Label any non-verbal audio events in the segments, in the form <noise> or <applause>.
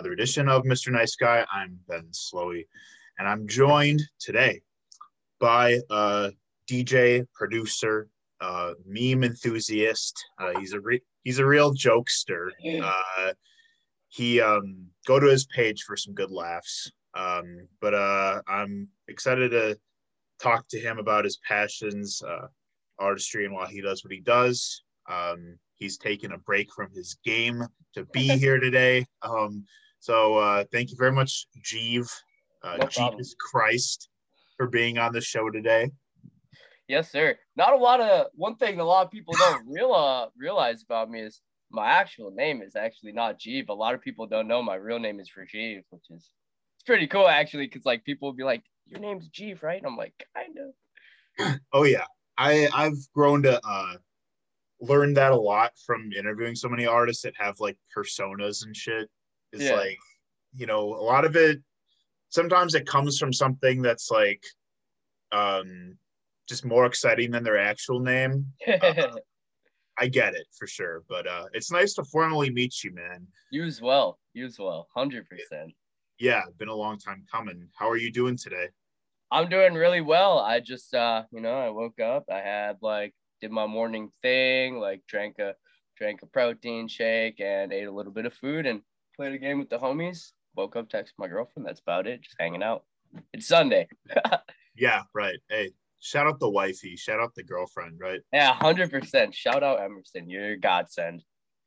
another edition of Mr. Nice Guy. I'm Ben Slowey, and I'm joined today by a DJ, producer, uh, meme enthusiast. Uh, he's a re- he's a real jokester. Uh, he um, go to his page for some good laughs. Um, but uh, I'm excited to talk to him about his passions, uh, artistry, and why he does what he does. Um, he's taken a break from his game to be <laughs> here today. Um, so uh, thank you very much, Jeeve, uh, No Jesus Christ, for being on the show today. Yes, sir. Not a lot of one thing a lot of people don't <laughs> real uh, realize about me is my actual name is actually not Jeeve. A lot of people don't know my real name is Rajiv, which is it's pretty cool actually, because like people will be like, "Your name's Jeeve, right?" And I'm like, kind of. <clears throat> Oh yeah, I I've grown to uh, learn that a lot from interviewing so many artists that have like personas and shit. It's Yeah. like you know a lot of it. Sometimes it comes from something that's like um just more exciting than their actual name. <laughs> I get it for sure, but uh, it's nice to formally meet you, man. you as well. You as well. Hundred percent. Yeah, been a long time coming. How are you doing today? I'm doing really well. I just uh, you know, I woke up, I had like did my morning thing, like drank a drank a protein shake and ate a little bit of food and played a game with the homies. Woke up, texted my girlfriend. That's about it. Just hanging out. It's Sunday. <laughs> Yeah, right. Hey, shout out the wifey, shout out the girlfriend, right? yeah, hundred percent. Shout out Emerson. You're a godsend.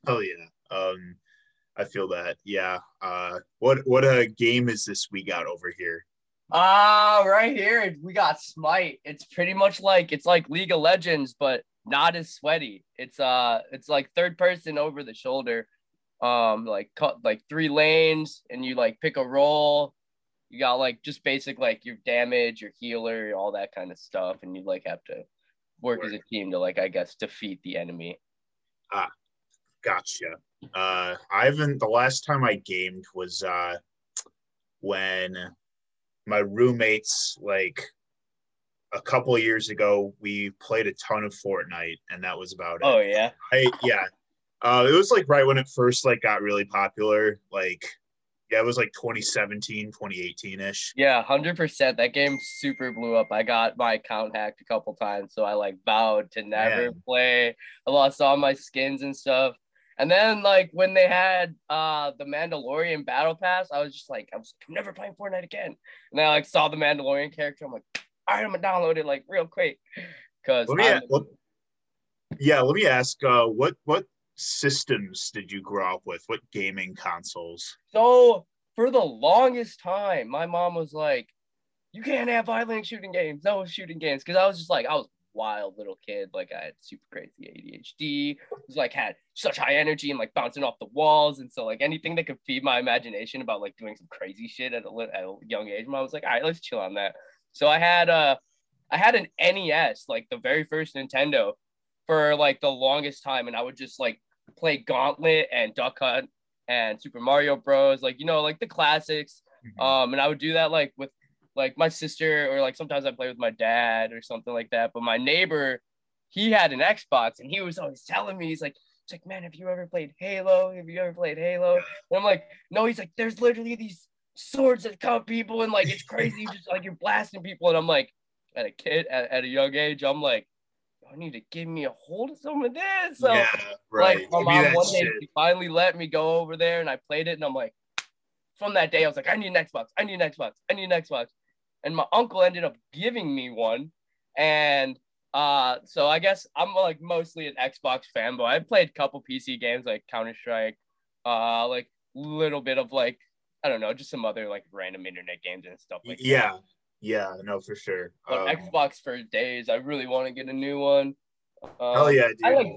Oh yeah. Um, I feel that. Yeah. Uh, what what a game is this we got over here? Ah, right here we got Smite. It's pretty much like it's like League of Legends, but not as sweaty. It's uh, it's like third person over the shoulder, um, like cut like three lanes, and you like pick a role. You got like just basic like your damage, your healer, all that kind of stuff, and you like have to work as a team to like I guess defeat the enemy. Ah gotcha. Uh, I haven't. The last time I gamed was uh, when my roommates, like a couple of years ago, we played a ton of Fortnite, and that was about it. Oh yeah, I yeah. Uh, it was like right when it first like got really popular. Like yeah, it was like 2017, 2018 ish. Yeah, hundred percent. That game super blew up. I got my account hacked a couple times, so I like vowed to never Man. play. I lost all my skins and stuff. And then like when they had uh the Mandalorian Battle Pass, I was just like, I was like, I'm never playing Fortnite again. And I like saw the Mandalorian character. I'm like, all right, I'm gonna download it like real quick. Cause Let me let, yeah, let me ask. Uh, what what systems did you grow up with? What gaming consoles? So for the longest time, my mom was like, "You can't have violent shooting games, no shooting games," because I was just like, I was wild little kid. Like I had super crazy ADHD. Was like had such high energy and like bouncing off the walls, and so like anything that could feed my imagination about like doing some crazy shit at a, at a young age, I was like, all right, let's chill on that. So I had uh, I had an NES, like the very first Nintendo, for like the longest time, and I would just like play Gauntlet and Duck Hunt and Super Mario Bros. Like you know, like the classics. Um, and I would do that like with like my sister, or like sometimes I play with my dad or something like that. But my neighbor, he had an Xbox, and he was always telling me, he's like, "It's like, man, have you ever played Halo? Have you ever played Halo?" And I'm like, "No." He's like, "There's literally these swords that cut people, and like it's crazy, just like you're blasting people." And I'm like, at a kid at, at a young age, I'm like, I need to give me a hold of some of this. So yeah, right. like my Give mom one day shit. she finally let me go over there and I played it and I'm like, from that day I was like, I need an Xbox, I need an Xbox, I need an Xbox, and my uncle ended up giving me one, and uh, so I guess I'm like mostly an Xbox fanboy. I played a couple PC games like Counter Strike, uh, like a little bit of like I don't know, just some other like random internet games and stuff like that. Yeah, no, for sure. Um, Xbox for days. I really want to get a new one. Um, hell yeah, dude. I like.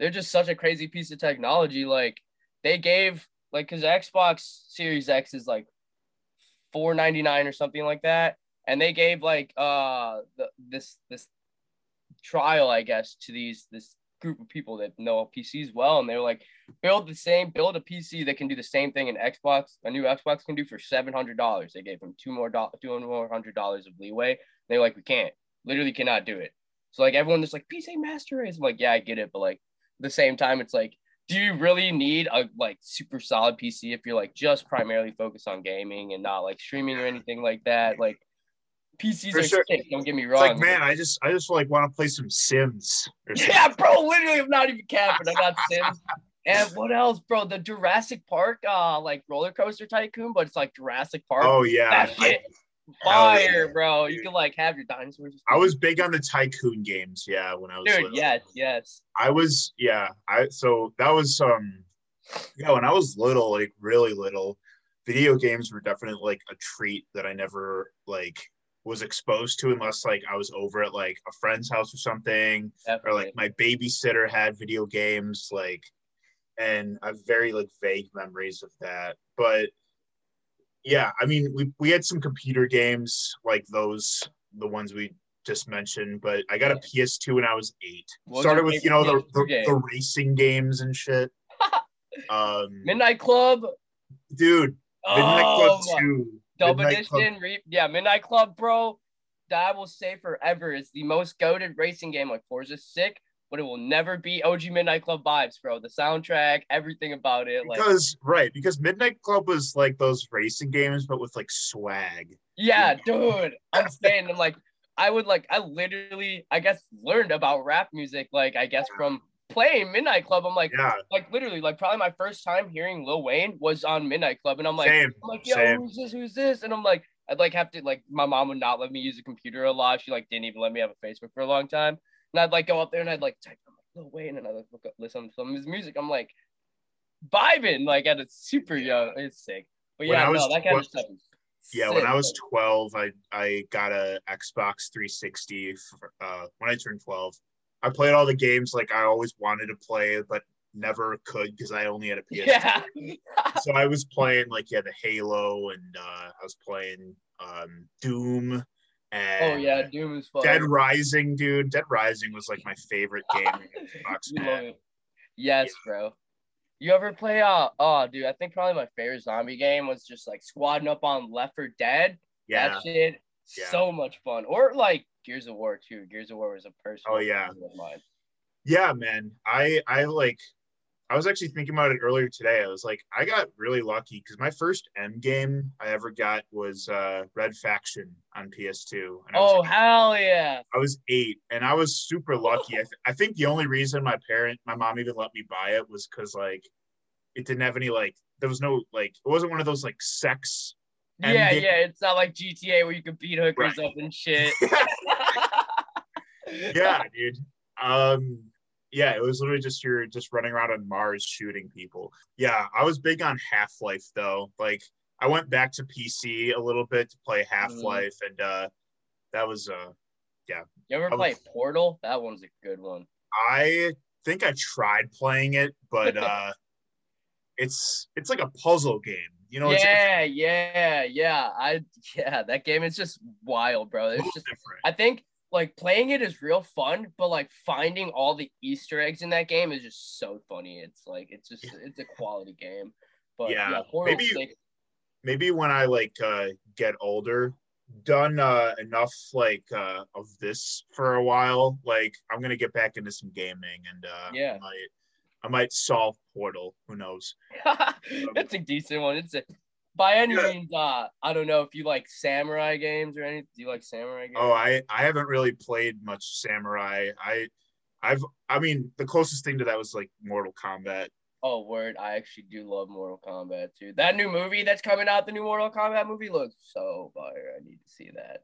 They're just such a crazy piece of technology. Like they gave like because Xbox Series X is like four ninety nine or something like that, and they gave like uh the, this this trial I guess to these this group of people that know PCs well, and they were like build the same build a PC that can do the same thing an Xbox a new Xbox can do for seven hundred dollars. They gave them two more two more hundred dollars of leeway. They're like we can't literally cannot do it. So like everyone like PC Master Race. I'm like, yeah, I get it, but like at the same time, it's like do you really need a like super solid PC if you're like just primarily focused on gaming and not like streaming or anything like that? Like PCs For are sure. sick, don't get me It's wrong. like, man, I just I just like want to play some Sims or. <laughs> Yeah, bro, literally, I'm not even capping. I got Sims. And what else, bro? The Jurassic Park, uh, like roller coaster tycoon, but it's like Jurassic Park. Oh yeah. that I, shit, yeah, fire, bro. You dude. can like have your dinosaurs. I was big on the tycoon games, yeah, when I was dude. little. Yes, yes. I was yeah, I so that was um yeah, when I was little, like really little, video games were definitely like a treat that I never like was exposed to unless like I was over at like a friend's house or something or like my babysitter had video games like and I have very like vague memories of that. But yeah, I mean we we had some computer games like those the ones we just mentioned, but I got a PS2 when I was eight. What Started with you know the, the, the racing games and shit. <laughs> um Midnight Club. dude, Midnight Club Oh, 2. Dub Midnight edition. Re- yeah, Midnight Club, bro. That I will say forever is the most goaded racing game. Like Forza's sick, but it will never be OG Midnight Club vibes, bro. The soundtrack, everything about it. Like, because right, because Midnight Club was like those racing games, but with like swag. yeah, dude. I'm saying, I'm like, I would like, I literally, I guess, learned about rap music, like, I guess from playing Midnight Club. I'm like, Yeah, like literally, like probably my first time hearing Lil Wayne was on Midnight Club, and I'm like, same, I'm like, yo, same. who's this? Who's this? And I'm like, I'd like have to like my mom would not let me use a computer a lot. She like didn't even let me have a Facebook for a long time. And I'd like go up there and I'd like type I'm like Lil Wayne and I'd like look up, listen to some of his music. I'm like vibing like at a super young. It's sick. But yeah, no, that kind of stuff is Yeah, when I was 12, I I got a Xbox 360 for, uh, when I turned 12. I played all the games like I always wanted to play, but never could because I only had a PS. yeah. <laughs> So I was playing like yeah, the Halo, and uh, I was playing um, Doom. And oh yeah, Doom is fun. Dead Rising, dude. Dead Rising was like my favorite game <laughs> Xbox. You love Man. it. Yes, bro. You ever play uh oh dude, I think probably my favorite zombie game was just like squadding up on Left 4 Dead. Yeah, That shit Yeah. so much fun. Or like Gears of War too. Gears of War was a personal Oh, yeah. favorite of mine. yeah, man. I I like. I was actually thinking about it earlier today. I was like, I got really lucky because my first M game I ever got was uh, Red Faction on PS2. And I was Oh hell yeah. I was eight, and I was super lucky. I, th- I think the only reason my parent, my mom, even let me buy it was because like it didn't have any like there was no like it wasn't one of those like sex. Yeah, yeah. It's not like GTA where you can beat hookers Right. up and shit. <laughs> yeah, <laughs> dude. Um, yeah, it was literally just you're just running around on Mars shooting people. Yeah, I was big on Half Life though. Like I went back to PC a little bit to play Half Life, and uh, that was uh, yeah. You ever I play was- Portal? That one's a good one. I think I tried playing it, but uh, <laughs> it's it's like a puzzle game. You know, yeah, yeah, yeah. I yeah, that game is just wild, bro. It's just different. I think like playing it is real fun, but like finding all the Easter eggs in that game is just so funny. It's like it's just it's a quality game. But yeah, Yeah, maybe- maybe when I like uh, get older, done uh, enough like uh, of this for a while, like I'm gonna get back into some gaming and uh, Yeah. I might, I might solve Portal. Who knows? <laughs> That's a decent one. It's a by any Yeah. means, uh, I don't know if you like samurai games or anything. Do you like samurai games? Oh, I I haven't really played much Samurai. I I've I mean the closest thing to that was like Mortal Kombat. Oh, word. I actually do love Mortal Kombat too. That new movie that's coming out, the new Mortal Kombat movie, looks so fire. I need to see that.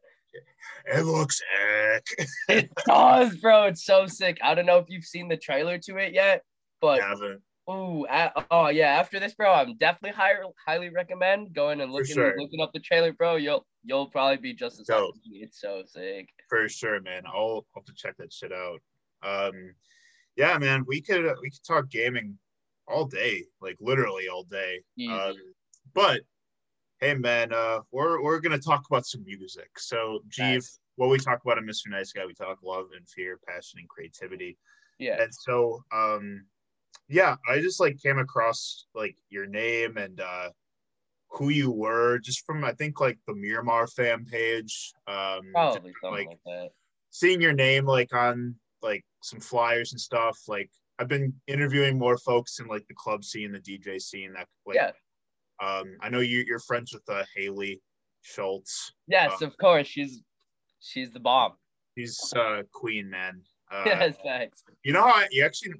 It looks sick. It does, bro. It's so sick. I don't know if you've seen the trailer to it yet, but. Ooh, oh yeah. After this, bro, I'm definitely high, highly recommend going and looking sure. looking up the trailer, bro. You'll you'll probably be just as Dope. as. It's so sick. for sure, man. I'll, I'll have to check that shit out. Um, yeah, man, we could we could talk gaming all day, like literally all day. Um, but hey, man, uh, we're we're gonna talk about some music. So, Jeeve, Nice. what we talk about in Mr. Nice Guy, we talk love and fear, passion and creativity. Yeah. And so, um, yeah, I just like came across like your name and uh, who you were just from I think like the Miramar fan page. Um, Probably something like like, that. seeing your name like on like some flyers and stuff like I've been interviewing more folks in like the club scene, the DJ scene. That like, Yeah. Um, I know you you're friends with uh, Haley Schultz. Yes, Uh, of course. She's she's the bomb. She's uh, queen, man. Uh, <laughs> yes, thanks. You know how I, you actually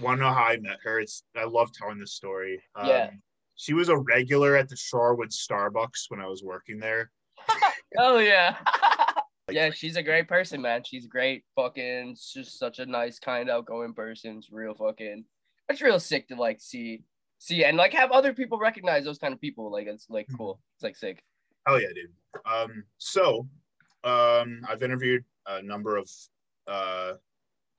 want to know how I met her? It's I love telling this story. Um, Yeah. She was a regular at the Shorewood Starbucks when I was working there. <laughs> Oh yeah. <laughs> yeah, she's a great person, man. She's great. Fucking, just such a nice, kind, outgoing person. It's real fucking. It's real sick to like see, see, and like have other people recognize those kind of people. Like it's like cool. It's like sick. Hell yeah, dude. Um, so um, I've interviewed a number of uh,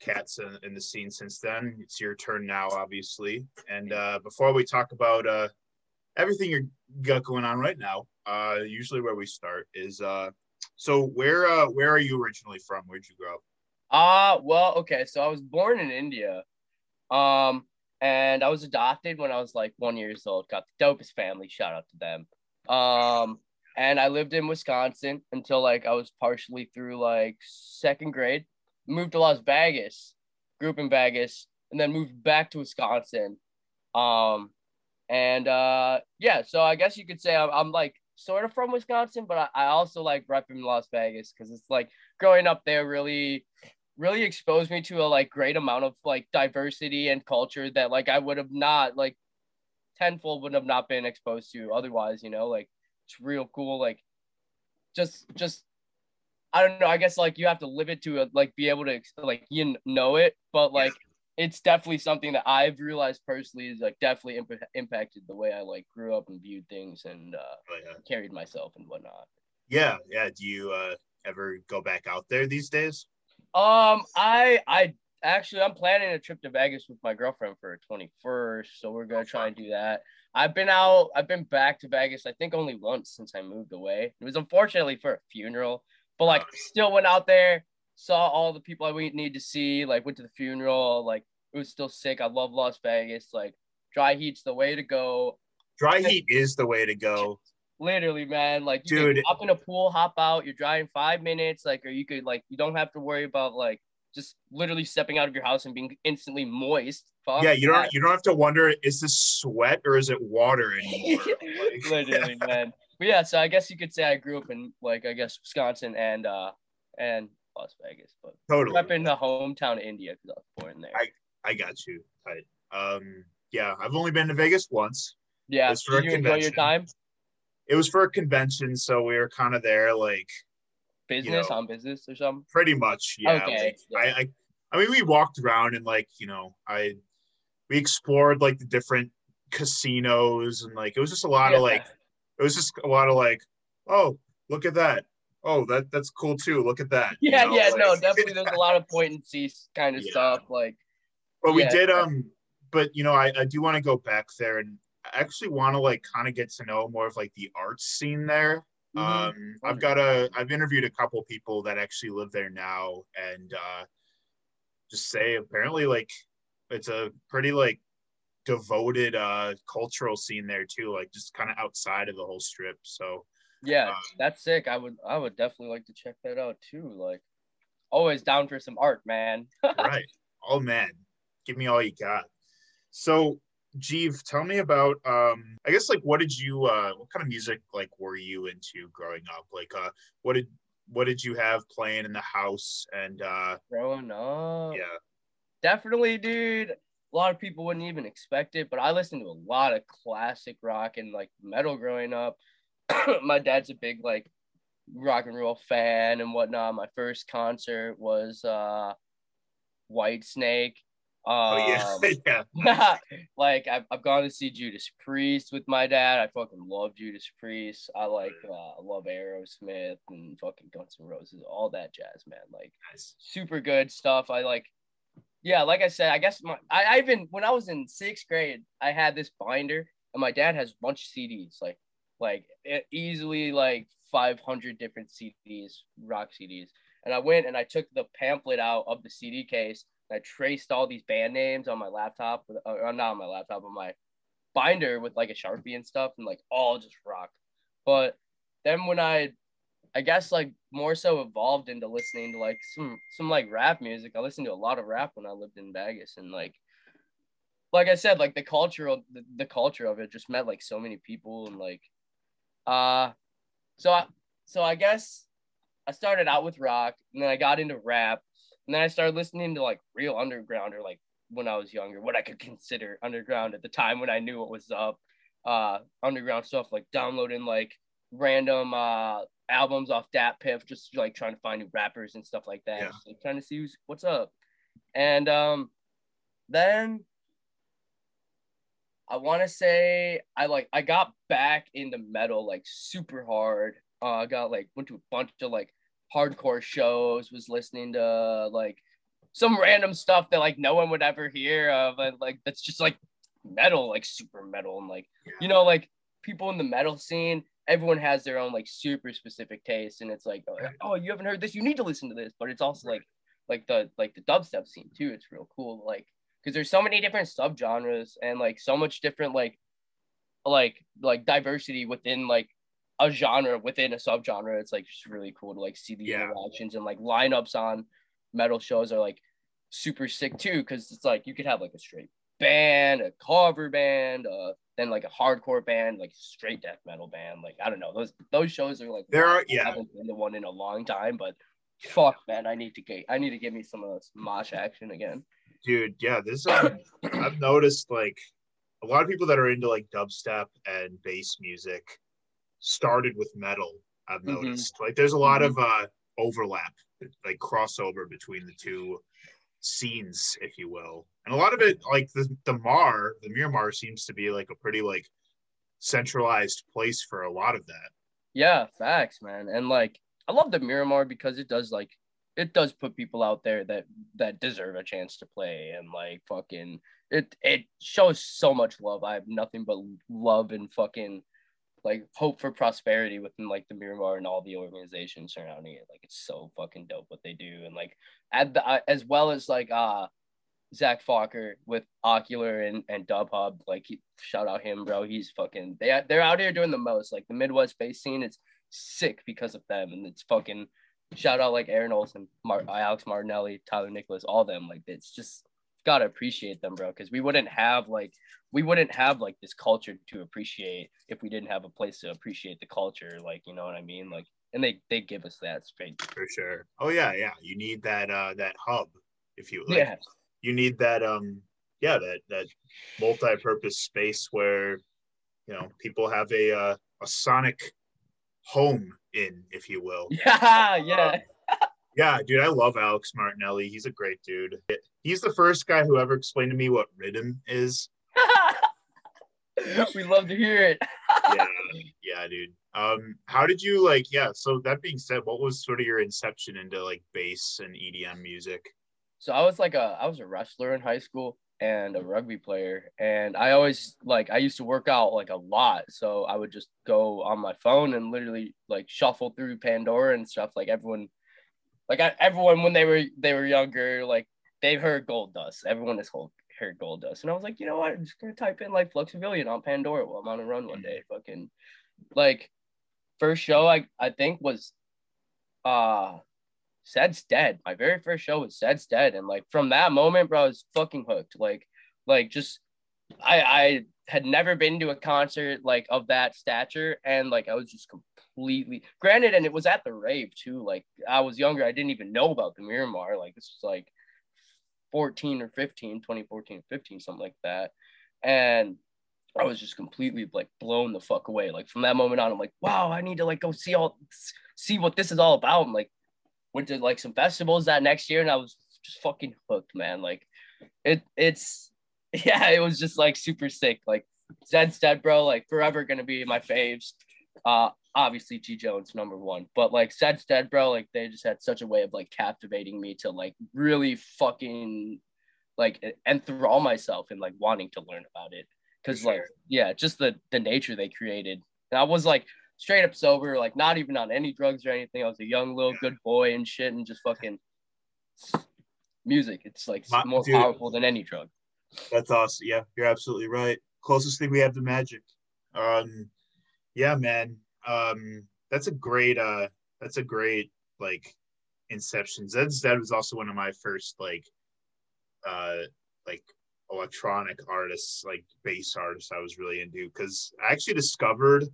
cats in, in the scene since then. It's your turn now, obviously. And uh, before we talk about uh, everything you got going on right now, uh, usually where we start is uh, so where uh, where are you originally from? Where'd you grow up? Uh well, okay. So I was born in India. Um, and I was adopted when I was like one years old. Got the dopest family. Shout out to them. Um, and I lived in Wisconsin until like I was partially through like second grade. Moved to Las Vegas, grew up in Vegas, and then moved back to Wisconsin. Um, and uh, yeah, so I guess you could say I'm, I'm like sort of from Wisconsin, but I, I also like repping Las Vegas because it's like growing up there really really exposed me to a like great amount of like diversity and culture that like I would have not like tenfold would have not been exposed to otherwise, you know, like it's real cool. Like just just I don't know, I guess like you have to live it to uh, like be able to like you know it, but like it's definitely something that I've realized personally is like definitely imp- impacted the way I like grew up and viewed things and uh Oh, yeah. carried myself and whatnot. yeah, yeah. Do you uh, ever go back out there these days? Um, I I actually I'm planning a trip to Vegas with my girlfriend for her 21st, so we're gonna try and do that. I've been out, I've been back to Vegas, I think only once since I moved away. It was unfortunately for a funeral, but like still went out there, saw all the people I would need to see, like went to the funeral, like it was still sick. I love Las Vegas, like dry heat's the way to go. Dry heat is the way to go. Literally, man. Like you Dude. hop in a pool, hop out, you're dry in five minutes, like or you could like you don't have to worry about like just literally stepping out of your house and being instantly moist. Fuck Yeah, you don't that. you don't have to wonder is this sweat or is it water anymore? <laughs> Like- literally, man. But yeah, so I guess you could say I grew up in like I guess Wisconsin and uh and Las Vegas, but Totally. up in the hometown of India because I was born there. I I got you. Um, yeah, I've only been to Vegas once. yeah, it's for a did you enjoy your time? It was for a convention, so we were kind of there, like Business know, on business or something? pretty much. Yeah. Okay, like, yeah. I, I, I mean, we walked around and like you know, I, we explored like the different casinos and like it was just a lot Yeah. of like it was just a lot of like, oh, look at that. Oh, that that's cool too. Look at that. you Yeah, know, yeah, no, <laughs> definitely. There's a lot of point and see kind of Yeah. stuff. Like, But we Yeah. did um but you know I, I do want to go back there and I actually want to like kind of get to know more of like the arts scene there. mhm. Um I've got a I've interviewed a couple people that actually live there now and uh just say apparently like it's a pretty like devoted uh cultural scene there too like just kind of outside of the whole strip so yeah, um, that's sick. I would, I would definitely like to check that out too. Like, always down for some art, man. <laughs> right oh man give me all you got so Jeev, tell me about um I guess like what did you uh what kind of music like were you into growing up? Like uh what did what did you have playing in the house and uh Growing up, yeah. definitely, dude. A lot of people wouldn't even expect it, but I listened to a lot of classic rock and like metal growing up. <clears throat> My dad's a big like rock and roll fan and whatnot. My first concert was uh White Snake. Oh Um, <laughs> yeah. yeah. <laughs> like I've, I've gone to see Judas Priest with my dad. I fucking love Judas Priest. I like uh, I love Aerosmith and fucking Guns N' Roses, all that jazz, man. Like Nice. super good stuff. I like, yeah, like I said, I guess my I, I even when I was in sixth grade, I had this binder, and my dad has a bunch of CDs, like like easily like 500 different CDs, rock CDs. And I went and I took the pamphlet out of the CD case. And I traced all these band names on my laptop, or uh, not on my laptop, on my binder with like a sharpie and stuff, and like all just rock. But then when I I guess like more so evolved into listening to like some some like rap music. I listened to a lot of rap when I lived in Vegas and like like I said, like the culture of the, the culture of it just met like so many people and like uh so I so I guess I started out with rock and then I got into rap and then I started listening to like real underground or like when I was younger, what I could consider underground at the time when I knew what was up. Uh underground stuff like downloading like random uh albums off DatPiff, just like trying to find new rappers and stuff like that. Yeah. Just, like, trying to see who's, what's up. And um then I want to say I like I got back into metal like super hard. Uh, I got like went to a bunch of like hardcore shows. Was listening to like some random stuff that like no one would ever hear of, and like that's just like metal, like super metal, and like you know like people in the metal scene. Everyone has their own like super specific taste, and it's like oh you haven't heard this, you need to listen to this. But it's also like like the like the dubstep scene too. It's real cool. Like because there's so many different subgenres and like so much different like like like diversity within like a genre within a subgenre. It's like just really cool to like see the Yeah. interactions and like lineups on metal shows are like super sick too because it's like you could have like a straight band, a cover band, uh, then like a hardcore band, like straight death metal band. Like I don't know, those those shows are like There are- I yeah. haven't been to one in a long time, but fuck man, I need to get I need to give me some of this mosh action again. dude yeah this um, i've noticed like a lot of people that are into like dubstep and bass music started with metal i've Mhm. noticed like there's a lot of uh overlap like crossover between the two scenes if you will and a lot of it like the, the mar the miramar seems to be like a pretty like centralized place for a lot of that Yeah, facts, man. And like I love the Miramar because it does like it does put people out there that that deserve a chance to play and like fucking it it shows so much love. I have nothing but love and fucking like hope for prosperity within like the Miramar and all the organizations surrounding it. Like it's so fucking dope what they do and like at the, uh, as well as like uh Zach Fokker with Ocular and, and Dubhub. Like he, shout out him, bro. He's fucking they they're out here doing the most. Like the Midwest bass scene it's sick because of them, and it's fucking shout out like Aaron Olson, Mar- Alex Martinelli, Tyler Nicholas, all them. Like it's just gotta appreciate them, bro. Because we wouldn't have like we wouldn't have like this culture to appreciate if we didn't have a place to appreciate the culture. Like you know what I mean? Like and they they give us that straight. for sure oh yeah yeah you need that uh that hub if you like Yeah, you need that um yeah that that multi-purpose space where you know people have a uh, a sonic home in if you will <laughs> yeah, yeah. Yeah dude i love alex martinelli. He's a great dude. He's the first guy who ever explained to me what rhythm is. <laughs> We love to hear it. <laughs> yeah yeah dude. Um how did you like yeah so that being said what was sort of your inception into like bass and edm music? So I was like a I was a wrestler in high school and a rugby player and I always like I used to work out like a lot. So I would just go on my phone and literally like shuffle through Pandora and stuff like everyone like I, everyone when they were they were younger like they heard gold dust. Everyone has heard gold dust. And I was like you know what? I'm just gonna type in like Flux Pavilion on Pandora while I'm on a run one day fucking like first show I I think was uh Zed's dead. My very first show was Zed's dead, and like from that moment, bro, I was fucking hooked. Like, like just I I had never been to a concert like of that stature, and like I was just completely granted, and it was at the rave too. Like I was younger, I didn't even know about the Miramar. Like this was like 14 or 15, 2014 or 15, something like that. And I was just completely like blown the fuck away. Like from that moment on, I'm like, wow, I need to like go see all see what this is all about. And like went to like some festivals that next year and I was just fucking hooked, man. Like it it's <laughs> yeah, it was just like super sick. Like Zed's dead, bro, like forever gonna be my faves. Uh obviously G Jones number one, but like Zed's dead, bro, like they just had such a way of like captivating me to like really fucking like enthrall myself and like wanting to learn about it. Cause For like yeah, just the the nature they created. And I was like straight up sober, like not even on any drugs or anything. I was a young little good boy and shit, and just fucking music. It's like My- more dude. powerful than any drug. That's awesome. Yeah, you're absolutely right. Closest thing we have to magic. Um, yeah, man. Um, that's a great. Uh, that's a great like inception. Zed's Dead was also one of my first like, uh, like electronic artists, like bass artists, I was really into because I actually discovered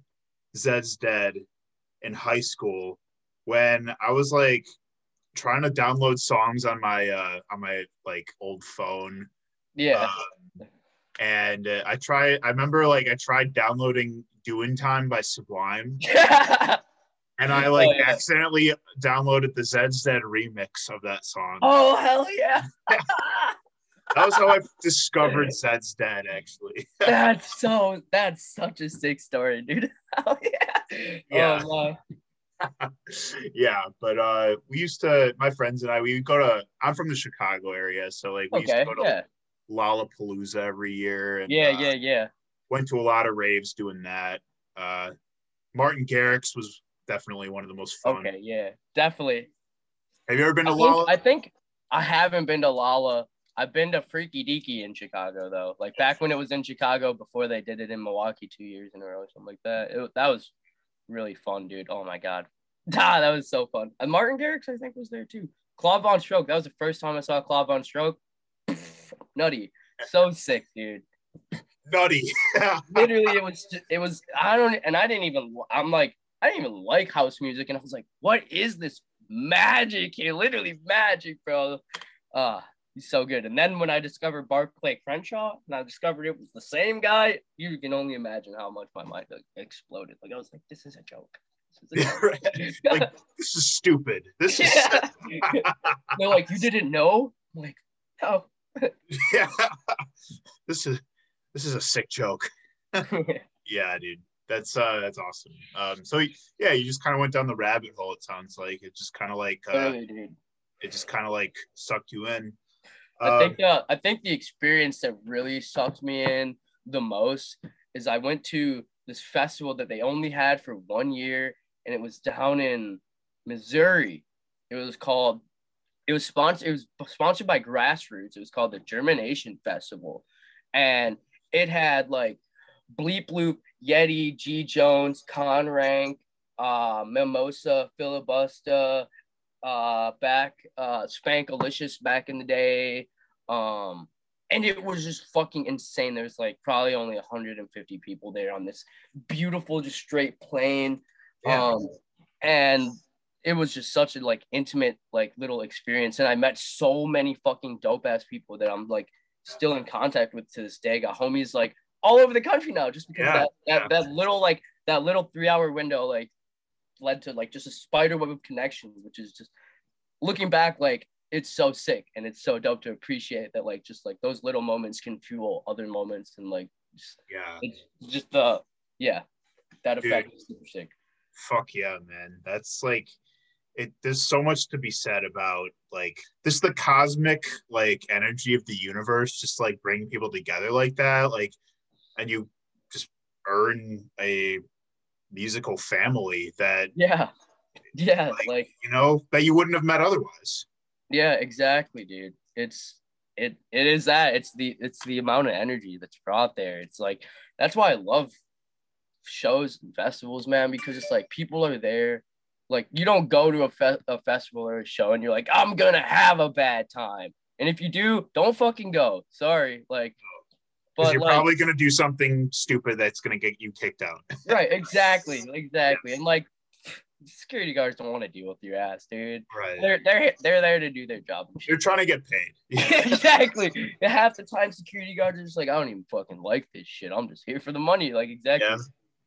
Zed's Dead in high school when I was like trying to download songs on my uh on my like old phone. Yeah. Uh, and uh, I tried I remember like I tried downloading Doing Time by Sublime <laughs> and I like Oh, yeah. accidentally downloaded the Zed's Dead remix of that song. oh hell yeah. <laughs> <laughs> That was how I discovered Zed's Dead actually. that's so that's such a sick story, dude. Hell yeah. Yeah. Oh yeah, but uh we used to my friends and I we would go to I'm from the Chicago area, so like we Okay. used to go to Yeah. Lollapalooza every year and Yeah, uh, yeah, yeah. Went to a lot of raves doing that. Uh Martin Garrix was definitely one of the most fun. Okay, yeah. Definitely. Have you ever been I to think, I think I haven't been to Lolla. I've been to Freaky Deaky in Chicago though. Like back when it was in Chicago before they did it in Milwaukee two years in a row or something like that. It, that was really fun, dude. Oh my god. <laughs> Ah, that was so fun. And Martin Garrix, I think, was there too. Claude Von Stroke. That was the first time I saw Claude Von Stroke. Nutty. So sick, dude. Nutty. <laughs> Literally, it was just, it was I don't and I didn't even I'm like I didn't even like house music and I was like, what is this magic here? Literally magic, bro. Uh he's so good. And then when I discovered Barclay Crenshaw and I discovered it was the same guy, you can only imagine how much my mind like, exploded. Like I was like, this is a joke. This is a joke. like this is stupid. This is. <laughs> They're like, you didn't know? I'm like, no. <laughs> yeah. This is this is a sick joke. <laughs> <laughs> Yeah, dude. That's uh that's awesome. Um so yeah, you just kind of went down the rabbit hole it sounds like. It just kind of like uh it just kind of like sucked you in. I Um, think uh, I think the experience that really sucked me in the most is I went to this festival that they only had for one year, and it was down in Missouri. It was called. It was sponsored. It was sponsored by Grassroots. It was called the Germination Festival, and it had like Bleep Bloop, Yeti, G Jones, Conrank, uh, Mimosa, Filibusta, uh back uh spankalicious back in the day. Um and it was just fucking insane. There's like probably only 150 people there on this beautiful just straight plane. Yeah. um and it was just such a like intimate like little experience. And i met so many fucking dope ass people that i'm like still in contact with to this day got homies like all over the country now just because Yeah, that, that yeah. that little like that little three hour window like led to like just a spider web of connections, which is just looking back, like it's so sick and it's so dope to appreciate that like just like those little moments can fuel other moments and like just, yeah. it's just the yeah that effect is super sick. Fuck yeah, man. That's like it there's so much to be said about like this the cosmic like energy of the universe just like bringing people together like that like and you just earn a musical family that Yeah, yeah, Like- like you know that you wouldn't have met otherwise yeah, exactly, dude. It's it it is that it's the it's the amount of energy that's brought there. It's like that's why I love shows and festivals, man, because it's like people are there. Like you don't go to a, fe- a festival or a show and you're like, I'm gonna have a bad time. And if you do, don't fucking go. Sorry, like, but you're like, probably to do something stupid that's to get you kicked out <laughs> right, exactly, exactly, and like, security guards don't want to deal with your ass, dude. right They're they're they're there to do their job. and shit. you're trying to get paid <laughs> exactly. Half the time, security guards are just like, I don't even fucking like this shit. I'm just here for the money. Like exactly. Yeah.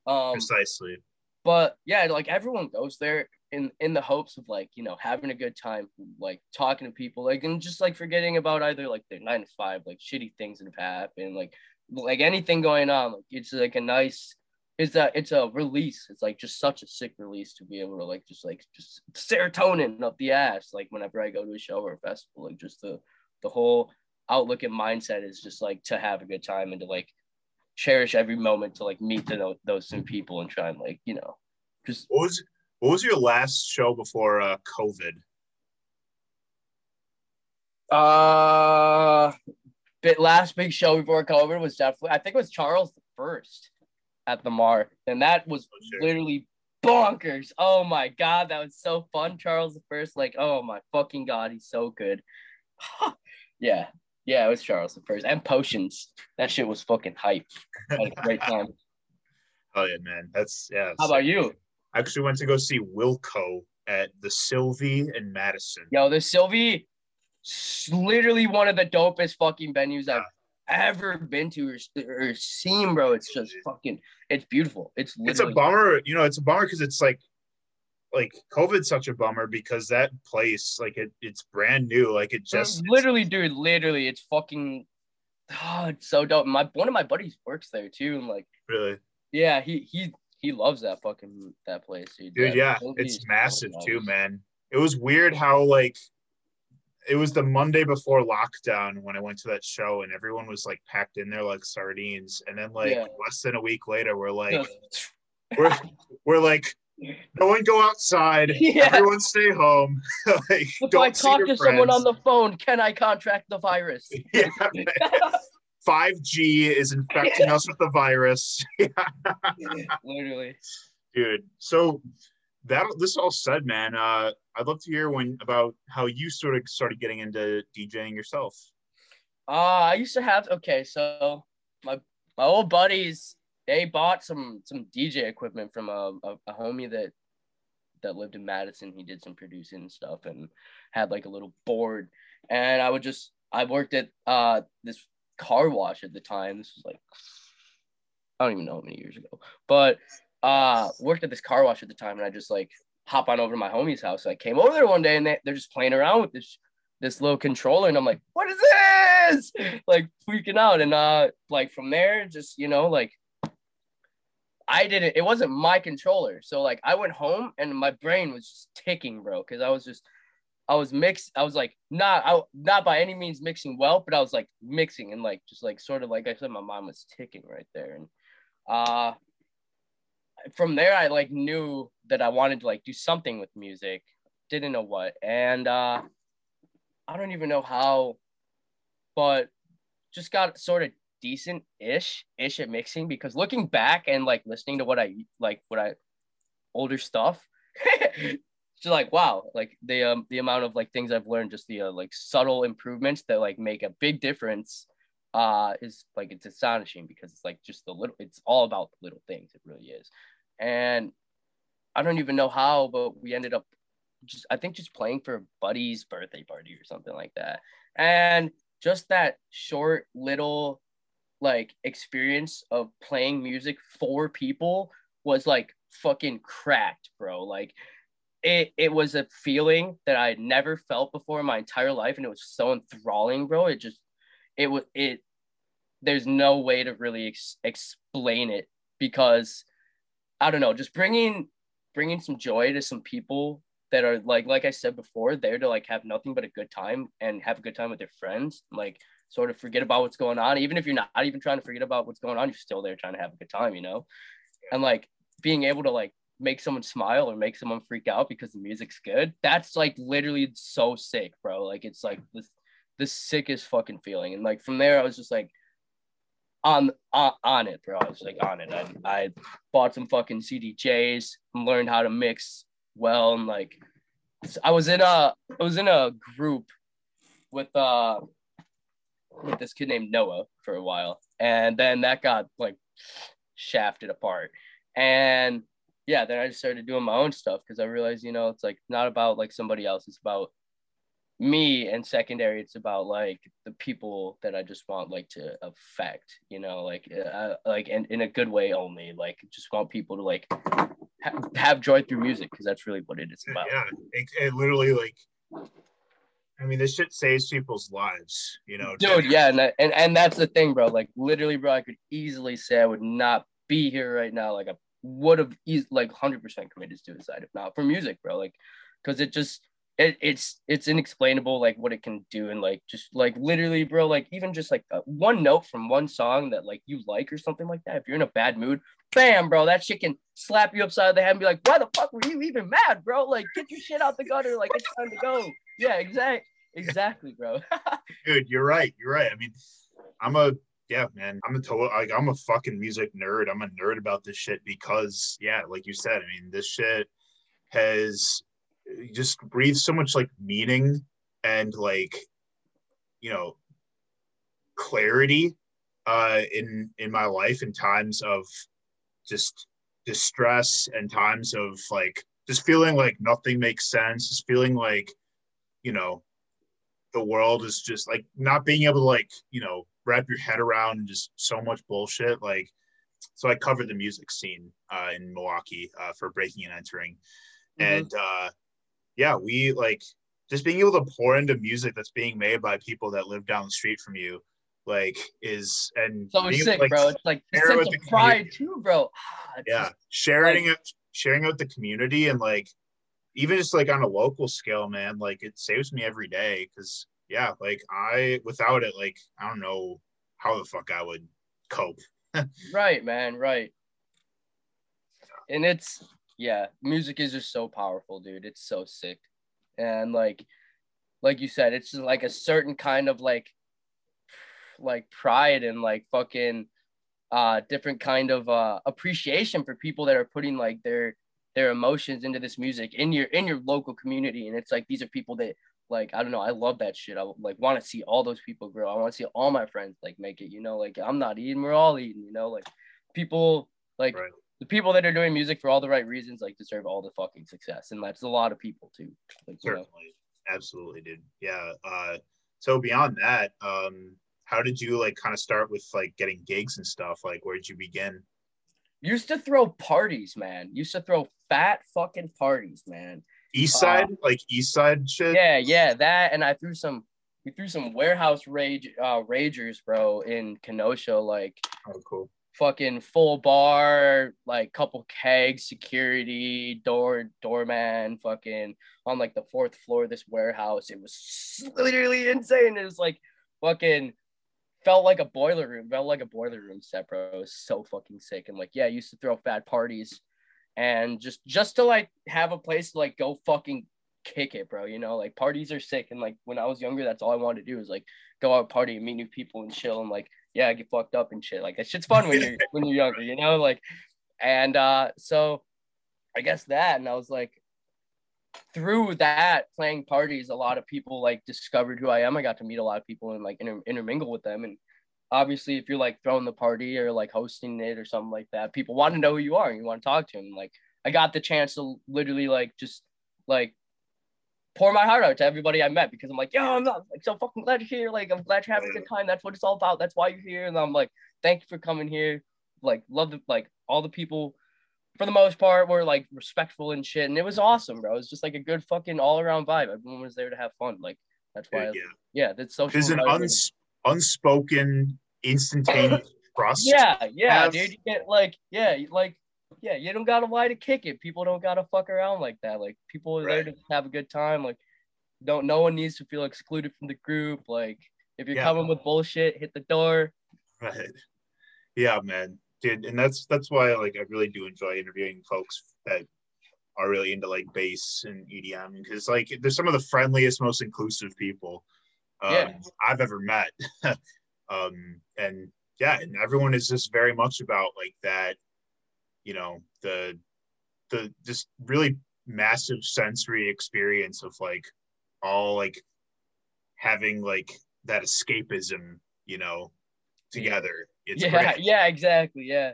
Um, precisely but yeah, like everyone goes there in in the hopes of like you know having a good time, like talking to people, like and just like forgetting about either like their nine to five, like shitty things that have happened, like like anything going on. Like it's like a nice. It's a it's a release. It's like just such a sick release to be able to like just like just serotonin up the ass. Like whenever I go to a show or a festival, like just the the whole outlook and mindset is just like to have a good time and to like cherish every moment to like meet the, those new people and try and like you know just what was what was your last show before uh covid uh bit last big show before COVID was definitely I think it was Charles the first at the Mar and that was Oh, literally bonkers. Oh my god, that was so fun. Charles the first, like oh my fucking god, he's so good. <sighs> yeah, Yeah, it was Charles the first. And potions. That shit was fucking hype. Great time. <laughs> Oh yeah, man. That's yeah. How about you? I actually went to go see Wilco at the Sylvee in Madison. Yo, the Sylvee, literally one of the dopest fucking venues I've ever been to or, or seen, bro. It's just fucking, it's beautiful. It's It's a bummer, you know, it's a bummer because it's like like COVID's such a bummer because that place, like it, it's brand new. Like it just literally, dude, literally, it's fucking, oh, it's so dope. My one of my buddies works there too, and like, really yeah, he he he loves that fucking that place, dude. dude, yeah, it's is so massive too, man. It was weird how like it was the Monday before lockdown when I went to that show and everyone was like packed in there like sardines. And then like Yeah. less than a week later, we're like <laughs> we're we're like no one go outside. <laughs> Yeah. Everyone stay home. <laughs> like, If I talk to someone on the phone, can I contract the virus? <laughs> yeah, 5G is infecting us with the virus. Literally. Dude. So that this all said, man, uh, I'd love to hear when about how you sort of started getting into DJing yourself. Uh, I used to have okay, so my my old buddies they bought some some DJ equipment from a, a, a homie that that lived in Madison. He did some producing and stuff and had like a little board. And I would just I worked at uh this car wash at the time. This was like I don't even know how many years ago, but uh worked at this car wash at the time and I just like hop on over to my homie's house. I came over there one day and they, they're just playing around with this this little controller and I'm like, what is this? <laughs> Like freaking out. And uh like from there, just you know, like I didn't it wasn't my controller. So like I went home and my brain was just ticking, bro, because I was just I was mixed. I was like not I, not by any means mixing well, but I was like mixing and like just like sort of like I said, my mind was ticking right there. And uh from there I like knew that I wanted to like do something with music. Didn't know what. And uh I don't even know how, but just got sort of decent ish ish at mixing because looking back and like listening to what I like what I older stuff <laughs> just like wow like the um the amount of like things I've learned just the uh, like subtle improvements that like make a big difference uh is like it's astonishing because it's like just the little it's all about the little things it really is. And I don't even know how but we ended up just I think just playing for a buddy's birthday party or something like that. And just that short little like experience of playing music for people was like fucking cracked, bro. Like it it was a feeling that I had never felt before in my entire life and it was so enthralling, bro. It just it was it there's no way to really ex- explain it because I don't know, just bringing bringing some joy to some people that are like like I said before, there to like have nothing but a good time and have a good time with their friends, like sort of forget about what's going on. Even if you're not even trying to forget about what's going on, you're still there trying to have a good time, you know? And like being able to like make someone smile or make someone freak out because the music's good, that's like literally so sick, bro. Like it's like the, the sickest fucking feeling. And like from there, I was just like on on, on it, bro. I was like on it. I, I bought some fucking CDJs and learned how to mix well and like I was in a I was in a group with uh with this kid named Noah for a while. And then that got like shafted apart. And yeah, then I just started doing my own stuff because I realized, you know, it's like not about like somebody else, it's about me and secondary it's about like the people that i just want like to affect you know like uh, like in, in a good way only like just want people to like ha- have joy through music because that's really what it is about <laughs> Yeah, it, it literally like. I mean, this shit saves people's lives. You know, dude yeah and, I- and and that's the thing bro. Like literally bro i could easily say i would not be here right now. Like i would have like 100% committed suicide if not for music bro. Like because it just it, it's it's inexplainable like what it can do and like just like literally bro like even just like uh, one note from one song that like you like or something like that if you're in a bad mood bam bro that shit can slap you upside the head and be like why the fuck were you even mad bro? Like get your shit out the gutter like it's time to go. Yeah exactly exactly bro <laughs> dude, you're right. You're right. I mean, I'm a yeah, man. I'm a total like I'm a fucking music nerd. I'm a nerd about this shit because yeah, like you said, I mean, this shit has just breathes so much like meaning and like you know clarity uh, in in my life in times of just distress and times of like just feeling like nothing makes sense, just feeling like you know the world is just like not being able to like you know wrap your head around just so much bullshit like so i covered the music scene uh, in milwaukee uh, for breaking and entering. Mm-hmm. and uh, yeah we like just being able to pour into music that's being made by people that live down the street from you like is and so being, sick like, bro. It's like the sense of pride too bro. Ah, yeah just, sharing like, it sharing out the community and like even just like on a local scale, man, like it saves me every day because yeah, like I without it, like I don't know how the fuck I would cope. <laughs> right, man, right. And it's yeah, music is just so powerful, dude. It's so sick. And like like you said, it's just like a certain kind of like like pride and like fucking uh different kind of uh appreciation for people that are putting like their their emotions into this music in your in your local community. And it's like these are people that like i don't know i love that shit. I like want to see all those people grow. I want to see all my friends like make it you know like i'm not eating we're all eating you know like people like right. the people that are doing music for all the right reasons like deserve all the fucking success. And that's a lot of people too. Like, certainly know. absolutely dude. Yeah uh so beyond that um how did you like kind of start with like getting gigs and stuff? Like where did you begin? Used to throw parties, man. Used to throw fat fucking parties, man. East side, uh, like east side shit. Yeah, yeah, that. And I threw some. We threw some warehouse rage, uh, ragers, bro, in Kenosha. Like, oh, cool. Fucking full bar, like couple kegs, security, door, doorman, fucking on like the fourth floor of this warehouse. It was literally insane. It was like fucking felt like a boiler room, felt like a boiler room set, bro. It was so fucking sick. And like, yeah, I used to throw fat parties and just just to like have a place to like go fucking kick it, bro. You know, like parties are sick. And like when I was younger, that's all I wanted to do is like go out party and meet new people and chill and like, yeah, get fucked up and shit. Like that shit's fun when you're <laughs> when you're younger, you know? Like and uh so I guess that and I was like through that playing parties, a lot of people like discovered who I am. I got to meet a lot of people and like inter- intermingle with them. And obviously, if you're like throwing the party or like hosting it or something like that, people want to know who you are and you want to talk to them. Like I got the chance to literally like just like pour my heart out to everybody I met because I'm like, yo, I'm not like so fucking glad you're here. Like I'm glad you're having a good time. That's what it's all about. That's why you're here. And I'm like, thank you for coming here. Like love the like all the people for the most part were like respectful and shit. And it was awesome, bro. It was just like a good fucking all around vibe. Everyone was there to have fun. Like that's why, yeah, I, yeah that's social. There's an uns- unspoken, instantaneous <laughs> trust. Yeah, yeah, have... dude. You get like, yeah, like, yeah, you don't gotta lie to kick it. People don't gotta fuck around like that. Like people are right. there to have a good time. Like, don't no one needs to feel excluded from the group. Like, if you're yeah. coming with bullshit, hit the door. Right. Yeah, man dude, and that's that's why like I really do enjoy interviewing folks that are really into like bass and EDM because like they're some of the friendliest, most inclusive people um, yeah. I've ever met. <laughs> um, and yeah, and everyone is just very much about like that, you know, the the just really massive sensory experience of like all like having like that escapism, you know, together. It's yeah, great. <laughs> yeah, exactly. Yeah.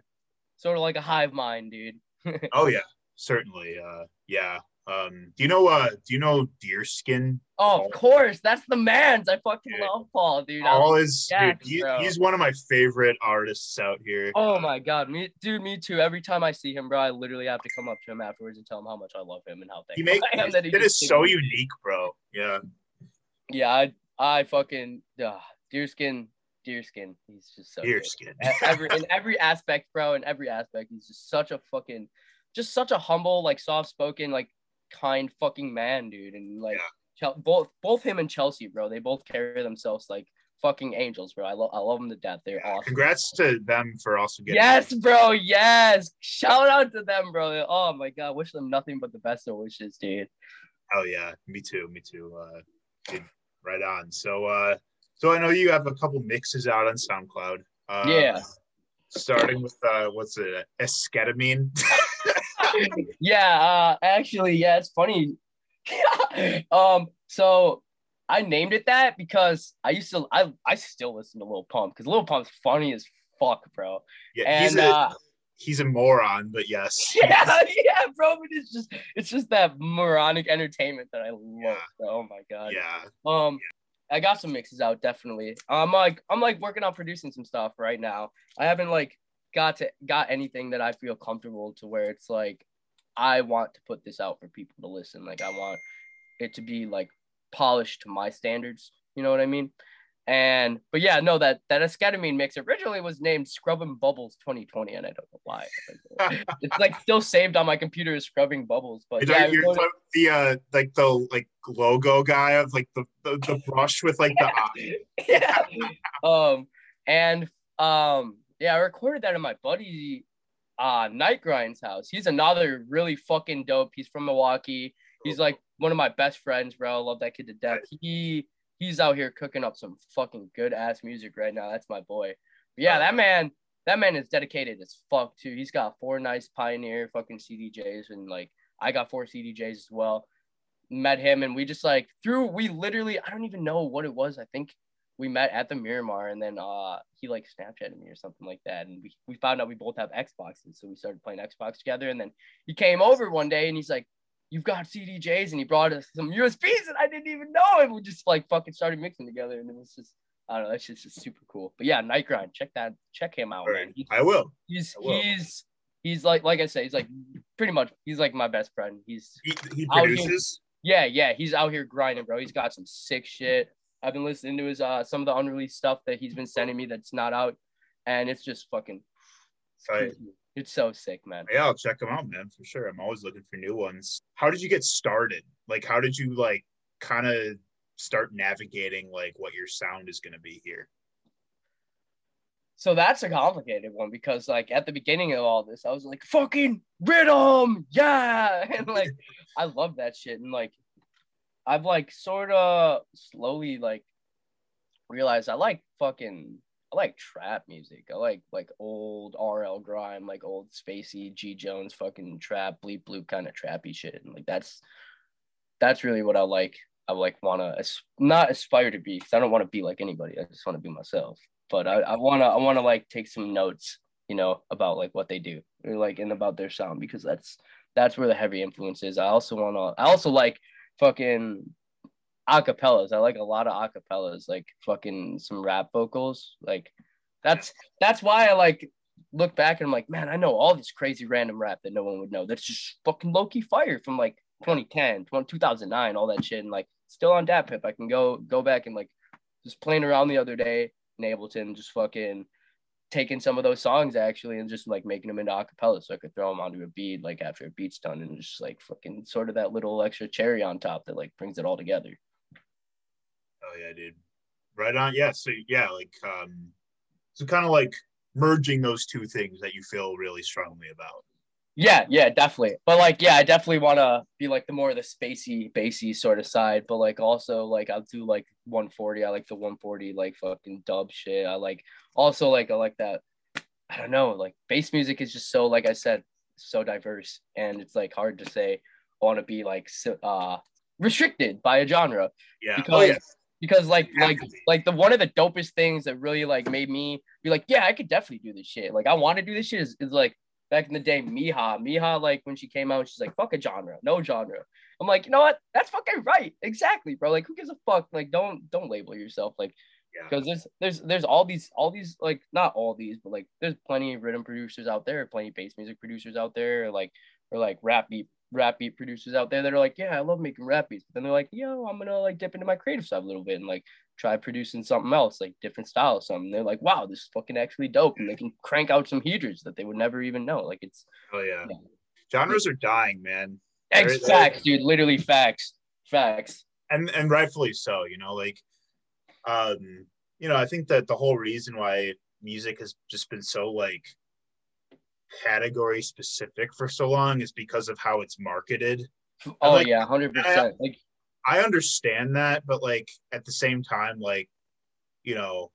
Sort of like a hive mind, dude. <laughs> oh yeah, certainly. Uh yeah. Um do you know uh do you know Deerskin? Oh, of course. That's the man's. I fucking yeah. love Paul, dude. Paul is dude, he, he's one of my favorite artists out here. Oh my god, me dude, me too. Every time I see him, bro, I literally have to come up to him afterwards and tell him how much I love him and how thankful he make, I am that he It is so unique, bro. Yeah. Yeah, I I fucking uh, Deerskin Deerskin. He's just so Deerskin. every in every aspect, bro. In every aspect, he's just such a fucking, just such a humble, like soft spoken, like kind fucking man, dude. And like yeah. both both him and Chelsea, bro. They both carry themselves like fucking angels, bro. I love I love them to death. They're awesome. Congrats to them for also getting. Yes, bro. Yes. Shout out to them, bro. Oh my god. Wish them nothing but the best of wishes, dude. Oh yeah, me too. Me too. Uh, dude, right on. So uh so I know you have a couple mixes out on SoundCloud. Uh, yeah. Starting with uh, what's it, esketamine? <laughs> <laughs> yeah, uh, actually, yeah, it's funny. <laughs> um, so I named it that because I used to I I still listen to Lil Pump because Lil Pump's funny as fuck, bro. Yeah, And, he's a uh, he's a moron, but yes. <laughs> Yeah, yeah, bro. But it's just it's just that moronic entertainment that I love. Yeah. Oh my god. Yeah. Um, I got some mixes out definitely. I'm like I'm like working on producing some stuff right now. I haven't like got to got anything that I feel comfortable to where it's like I want to put this out for people to listen. Like I want it to be like polished to my standards. You know what I mean? And but yeah, no, that that esketamine mix originally was named Scrubbing Bubbles 2020, and I don't know why. <laughs> it's like still saved on my computer as Scrubbing Bubbles, but yeah, that I your- the uh like the like logo guy of like the the, the brush with like the eye. <laughs> yeah. Um, and um, yeah, I recorded that in my buddy uh Night Grind's house. He's another really fucking dope. He's from Milwaukee. He's like one of my best friends, bro. I love that kid to death. He he's out here cooking up some fucking good ass music right now. That's my boy. But yeah, that man, that man is dedicated as fuck too. He's got four nice Pioneer fucking CDJs, and like I got four CDJs as well. Met him, and we just like through. We literally, I don't even know what it was. I think we met at the Miramar, and then uh he like Snapchatted me or something like that, and we we found out we both have Xboxes, so we started playing Xbox together. And then he came over one day, and he's like, "You've got CDJs," and he brought us some USBs, and I didn't even know, and we just like fucking started mixing together, and it was just. I don't know. That's just, just super cool. But yeah, Night Grind. Check that. Check him out, right. I will. he's I will. he's he's like like I say, he's like pretty much he's like my best friend. He's He, he Out here. produces. yeah, yeah, he's out here grinding, bro. He's got some sick shit. I've been listening to his uh some of the unreleased stuff that he's been sending me that's not out, and it's just fucking. It's, Right. it's so sick, man. Yeah, I'll check them out, man, for sure. I'm always looking for new ones. How did you get started? Like, how did you like kind of start navigating like what your sound is going to be here? So that's a complicated one because like at the beginning of all this, I was like, fucking rhythm, yeah. <laughs> And like I love that shit. And like I've like sort of slowly like realized I like fucking I like trap music. I like like old RL grime, like old spacey G Jones fucking trap, bleep bloop kind of trappy shit. And like that's that's really what I like. I like wanna as- not aspire to be because I don't want to be like anybody. I just want to be myself but I, I wanna I wanna like take some notes, you know, about like what they do, or, like and about their sound because that's that's where the heavy influence is. I also wanna I also like fucking acapellas. I like a lot of acapellas, like fucking some rap vocals. Like that's that's why I like look back and I'm like, man, I know all this crazy random rap that no one would know. That's just fucking low key fire from like 2010, 20, 2009, all that shit, and like still on DatPiff. I can go go back and like just playing around the other day in Ableton, just fucking taking some of those songs actually and just like making them into acapella so I could throw them onto a beat like after a beat's done and just like fucking sort of that little extra cherry on top that like brings it all together. Oh yeah, dude. Right on. Yeah. So yeah, like um, so kind of like merging those two things that you feel really strongly about. Yeah, yeah, definitely. But like, yeah, I definitely want to be like the more of the spacey, bassy sort of side. But like, also like I'll do like 140. I like the 140 like fucking dub shit. I like also like I like that. I don't know. Like bass music is just so like I said, so diverse, and it's like hard to say I want to be like uh restricted by a genre Yeah. Because- oh yeah. because like like like the one of the dopest things that really like made me be like yeah i could definitely do this shit like i want to do this shit is, is like back in the day Mija. Mija like when she came out she's like fuck a genre no genre. I'm like you know what? That's fucking right. Exactly bro. Like who gives a fuck? Like don't don't label yourself like Yeah. because there's there's there's all these all these like not all these but like there's plenty of rhythm producers out there plenty of bass music producers out there like or like rap beat rap beat producers out there that are like yeah i love making rap beats. But then they're like yo i'm gonna like dip into my creative side a little bit and like try producing something else like different style something they're like wow this is fucking actually dope and they can crank out some heaters that they would never even know like it's Oh yeah. Yeah. Genres are dying, man. Very- facts dude literally facts facts and and rightfully so you know like um you know i think that the whole reason why music has just been so like category specific for so long is because of how it's marketed oh like- yeah 100% like i understand that but like at the same time like you know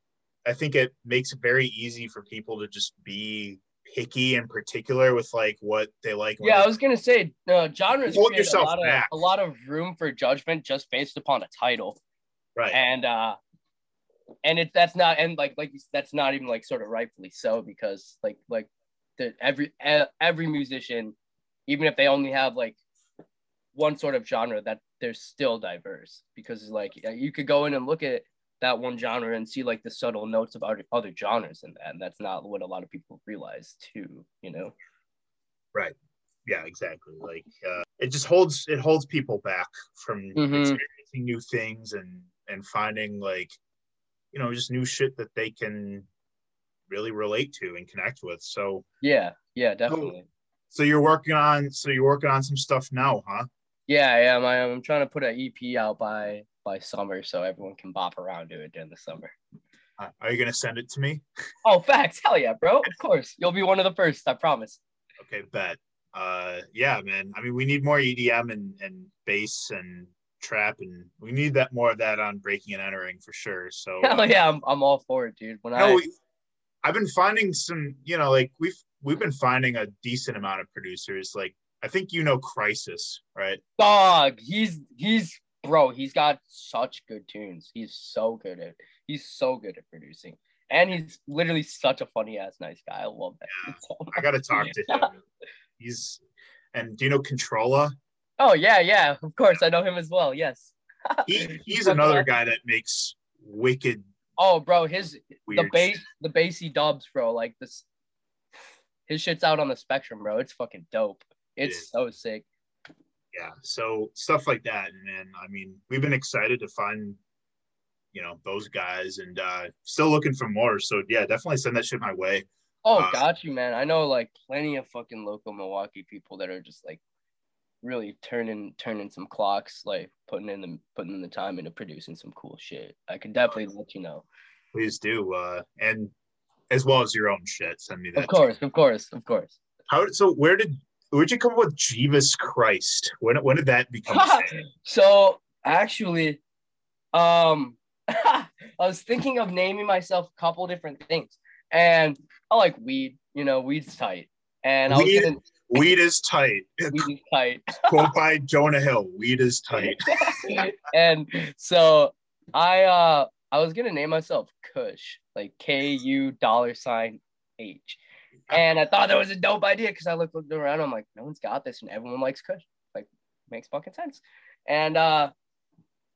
i think it makes it very easy for people to just be picky and particular with like what they like Yeah, I was gonna say uh, genres Hold create a yourself lot, of, a lot of room for judgment just based upon a title. Right. and uh and it that's not and like like that's not even like sort of rightfully so because like like the every every musician even if they only have like one sort of genre that they're still diverse because like you could go in and look at that one genre and see like the subtle notes of other, other genres in that and that's not what a lot of people realize too you know Right. yeah, exactly. Like uh, it just holds it holds people back from Mhm. experiencing new things and and finding like you know just new shit that they can really relate to and connect with. So yeah yeah definitely so you're working on so you're working on some stuff now, huh? Yeah i am i am i'm trying to put an ep out by by summer so everyone can bop around to it during the summer Uh, Are you gonna send it to me? <laughs> Oh, facts. Hell yeah, bro. Of course. You'll be one of the first. I promise. Okay, bet. Uh, yeah, man. I mean, we need more EDM and and bass and trap, and we need that more of that on breaking and entering for sure. So <laughs> Hell yeah, I'm, I'm all for it, dude. When No, I we, I've been finding some, you know, like we've we've been finding a decent amount of producers. Like I think you know Crisis, right? dog, he's he's bro, he's got such good tunes. He's so good at he's so good at producing. And he's literally such a funny ass nice guy. I love that. Yeah. so. <laughs> I got to talk to him. <laughs> He's and do you know Controlla? Oh yeah, yeah. Of course, I know him as well. Yes. <laughs> He he's another guy that makes wicked Oh, bro, his the bass shit. the bassy dubs, bro. Like this, his shit's out on the spectrum, bro. It's fucking dope. It's so sick. Yeah, so stuff like that, man. I mean, we've been excited to find, you know, those guys, and uh still looking for more. So yeah, definitely send that shit my way. Oh, Uh, got you, man. I know like plenty of fucking local Milwaukee people that are just like really turning turning some clocks, like putting in the putting in the time into producing some cool shit. I could definitely let you know. Please do, uh, and as well as your own shit. Send me that. Of course, of course, of course. How so? Where did where'd you come up with Jeebus Christ? When when did that become? <laughs> so actually, um, <laughs> I was thinking of naming myself a couple different things, and I like weed. You know, weed's tight, and I was Weed? gonna Weed is tight. <laughs> weed is tight. Quote by Jonah Hill. Weed is tight. and so I uh I was gonna name myself Kush, like K U dollar sign H. And I thought that was a dope idea because I looked, looked around, I'm like, no one's got this, and everyone likes Kush. Like, makes fucking sense. And uh,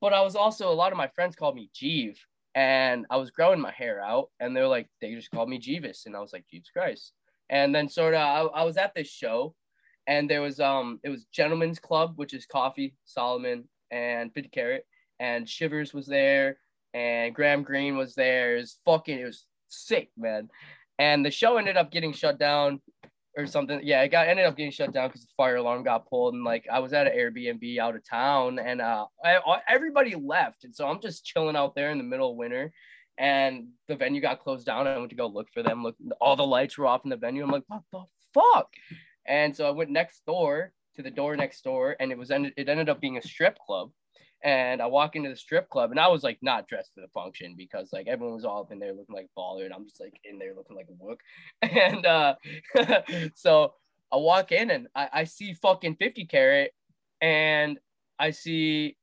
but I was also a lot of my friends called me Jeeve, and I was growing my hair out, and they're like, they just called me Jeeves, and I was like, Jeeves Christ. And then sort of I, I was at this show, and there was um it was Gentlemen's Club, which is Coffi, Soloman, and 50 Carat, and Shivers was there, and Graham Green was there. It was fucking, it was sick, man. And the show ended up getting shut down or something. Yeah, it got ended up getting shut down because the fire alarm got pulled. And like I was at an Airbnb out of town, and uh, I, everybody left, and so I'm just chilling out there in the middle of winter. And the venue got closed down. I went to go look for them. Look, all the lights were off in the venue. I'm like, what the fuck? And so I went next door to the door next door, and it was ended. It ended up being a strip club. And I walk into the strip club, and I was like not dressed for the function because like everyone was all up in there looking like baller, and I'm just like in there looking like a wook. <laughs> And uh, <laughs> so I walk in, and I, I see fucking 50 carat, and I see,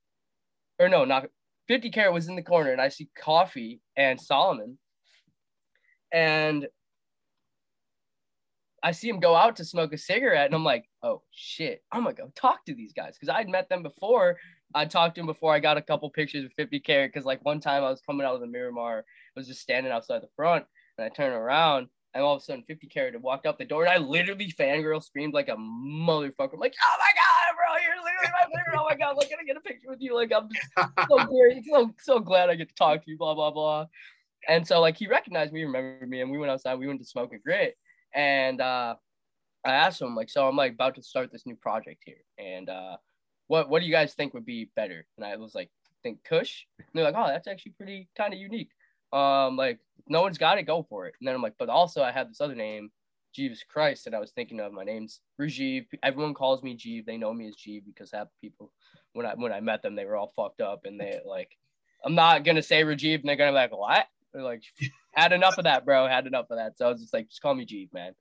or no, not 50 carat was in the corner, and I see Coffi and Soloman, and I see him go out to smoke a cigarette, and I'm like, oh shit, I'm gonna go talk to these guys because I'd met them before. I talked to him before I got a couple pictures of 50 carat because like one time I was coming out of the Miramar, I was just standing outside the front, and I turn around, and all of a sudden 50 carat had walked out the door, and I literally fangirl screamed like a motherfucker. I'm like, oh my god, bro, you're literally my favorite. Oh my god, look, can I get a picture with you? Like I'm so <laughs> so so glad I get to talk to you, blah blah blah. And so like he recognized me, remembered me, and we went outside. We went to smoke a grit, and uh, I asked him like, so I'm like about to start this new project here, and uh, what what do you guys think would be better? And I was like, think Kush. And they're like, oh, that's actually pretty kind of unique. Um, like no one's got it, go for it. And then I'm like, but also I have this other name, Jeebus Christ, and I was thinking of. My name's Rajiv. Everyone calls me Jeev. They know me as Jeev because half people when I when I met them, they were all fucked up and they like, I'm not gonna say Rajiv, and they're gonna be like, what? They're like, had enough of that, bro. Had enough of that. So I was just like, just call me Jeev, man.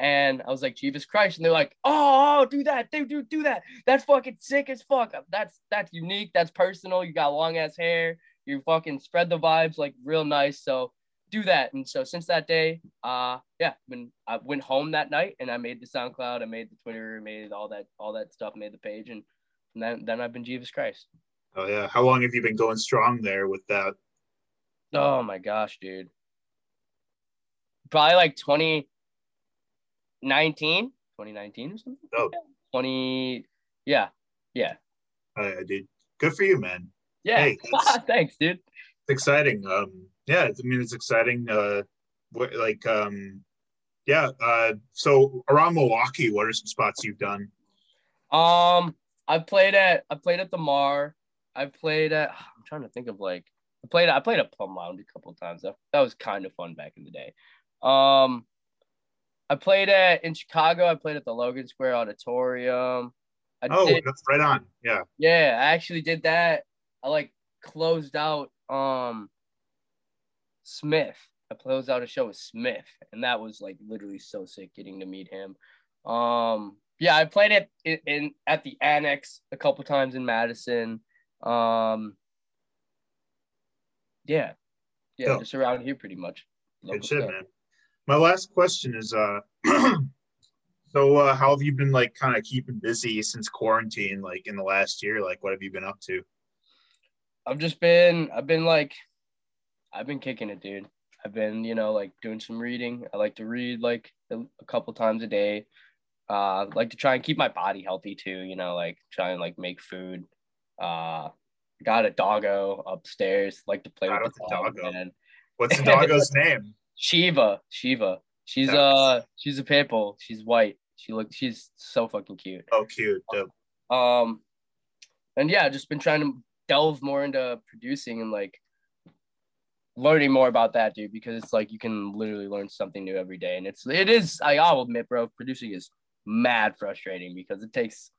And I was like, Jeebus Christ. And they're like, oh, do that. Do, do, do that. That's fucking sick as fuck. That's that's unique. That's personal. You got long ass hair. You fucking spread the vibes like real nice. So do that. And so since that day, uh, yeah, when I went home that night and I made the SoundCloud, I made the Twitter, made all that, all that stuff, made the page, and, and then then I've been Jeebus Christ. Oh yeah, how long have you been going strong there with that? Oh my gosh, dude. Probably like 2019, 2019 or something. Oh, 20, yeah, yeah, uh, dude, good for you, man. yeah. Hey, <laughs> Thanks, dude. It's exciting. Um, yeah, I mean it's exciting. Uh, what like um, yeah. Uh, so around Milwaukee, what are some spots you've done? Um, I played at I played at the Mar. I played at <sighs> I'm trying to think of like I played I played at Plum Lounge a couple of times. That, that was kind of fun back in the day. Um, I played at in Chicago. I played at the Logan Square Auditorium. I Oh, did, that's right on. Yeah. yeah, I actually did that. I like closed out um Smith. I closed out a show with Smith, and that was like literally so sick getting to meet him. Um, yeah, I played it in, in at the Annex a couple times in Madison. Um, yeah, yeah, Dope. just around here pretty much. Good shit, stuff. man. My last question is uh <clears throat> so uh how have you been like kind of keeping busy since quarantine, like in the last year? Like what have you been up to? I've just been I've been like I've been kicking it, dude. I've been, you know, like doing some reading. I like to read like a, couple times a day. Uh I like to try and keep my body healthy too, you know, like try and like make food. Uh got a doggo upstairs, like to play Shout with the dog, Doggo. man. What's the <laughs> doggo's name? Shiva, Shiva. She's Nice. uh she's a pit bull. She's white. She looks she's so fucking cute. Oh cute. Dope. Um, and yeah, just been trying to delve more into producing and like learning more about that, dude, because it's like you can literally learn something new every day. And it's it is I I'll admit, bro, producing is mad frustrating because it takes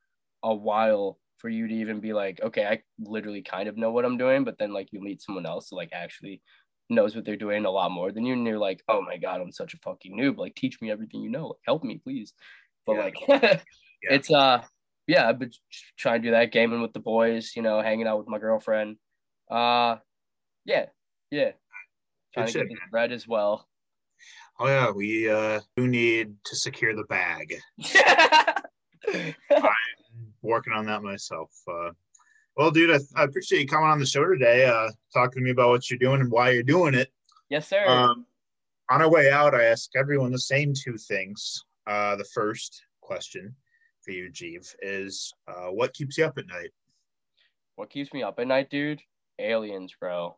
a while for you to even be like, okay, I literally kind of know what I'm doing, but then like you meet someone else who like actually knows what they're doing a lot more than you, and you're like, oh my god, I'm such a fucking noob. Like, teach me everything you know. Like, help me, please. But Yeah. like, <laughs> it's uh, yeah, I've been trying to do that, gaming with the boys, you know, hanging out with my girlfriend. Uh, yeah, yeah, trying to shit, get this bread as well. Oh yeah, we uh do need to secure the bag. <laughs> I'm working on that myself. Uh, well, dude, I, I appreciate you coming on the show today, uh, talking to me about what you're doing and why you're doing it. yes, sir. Um, on our way out, I ask everyone the same two things. Uh, the first question for you, Jeeve, is uh, what keeps you up at night? what keeps me up at night, dude? Aliens, bro.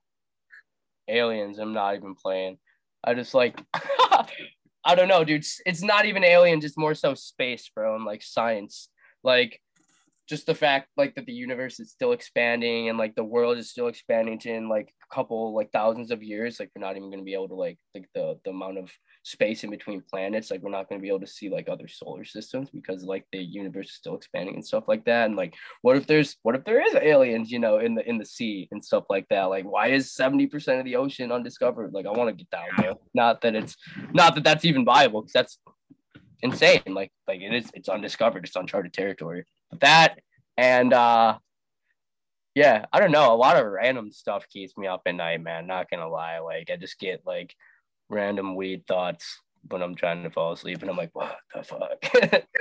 Aliens. I'm not even playing. I just like, <laughs> I don't know, dude. It's- It's not even aliens. It's more so space, bro, and like science. Like, just the fact like that the universe is still expanding and like the world is still expanding to in like a couple like thousands of years like we're not even going to be able to like like the the amount of space in between planets like we're not going to be able to see like other solar systems because like the universe is still expanding and stuff like that. And like what if there's what if there is aliens you know in the in the sea and stuff like that? Like why is 70% of the ocean undiscovered? Like i want to get down there. Not that it's not that that's even viable because that's insane. Like like it is it's undiscovered. It's uncharted territory. But that and uh yeah i don't know. A lot of random stuff keeps me up at night man. Not gonna lie. Like i just get like random weed thoughts when i'm trying to fall asleep and i'm like what the fuck? <laughs>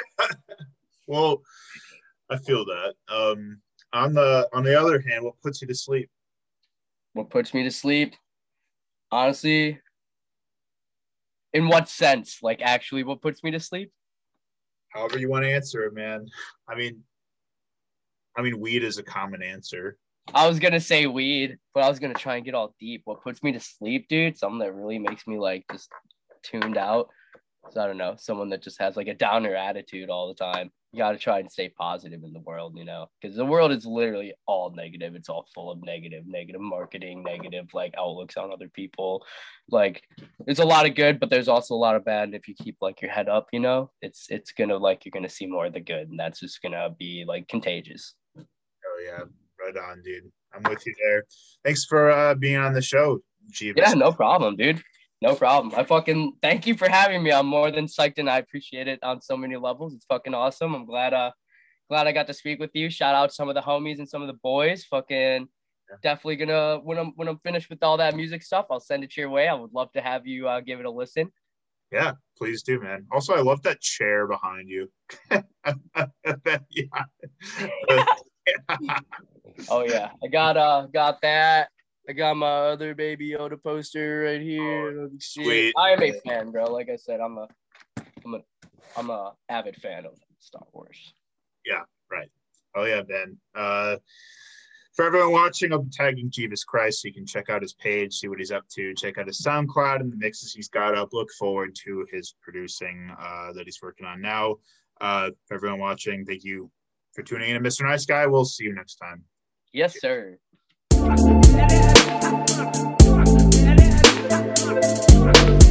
Well, I feel that. Um, on the on the other hand, what puts you to sleep? what puts me to sleep? Honestly in what sense? Like actually what puts me to sleep? However you want to answer it, man. I mean, I mean, weed is a common answer. i was gonna say weed but i was gonna try and get all deep. What puts me to sleep dude? Something that really makes me like just tuned out. So i don't know. Someone that just has like a downer attitude all the time you got to try and stay positive in the world you know because the world is literally all negative. It's all full of negative negative marketing negative like outlooks on other people. Like it's a lot of good but there's also a lot of bad. And if you keep like your head up you know it's it's gonna like you're gonna see more of the good. And that's just gonna be like contagious. Oh yeah, right on, dude. I'm with you there. Thanks for uh, being on the show, Jeeves. yeah no problem dude no problem i fucking thank you for having me i'm more than psyched and i appreciate it on so many levels it's fucking awesome i'm glad uh glad i got to speak with you shout out some of the homies and some of the boys fucking definitely gonna when I'm when I'm finished with all that music stuff, I'll send it your way. I would love to have you uh, give it a listen. Yeah, please do, man. Also, I love that chair behind you. <laughs> yeah. <laughs> oh yeah, I got uh got that. I got my other baby Yoda poster right here. Oh, sweet. I am a fan, bro. Like I said, I'm a I'm a I'm a avid fan of Star Wars. Yeah, right. Oh yeah, Ben. Uh for everyone watching, I'll be tagging Jeebus Christ so you can check out his page, see what he's up to, check out his SoundCloud and the mixes he's got up. Look forward to his producing uh, that he's working on now. Uh, for everyone watching, thank you for tuning in to Mr. Nice Guy. We'll see you next time. Yes, sir. Let it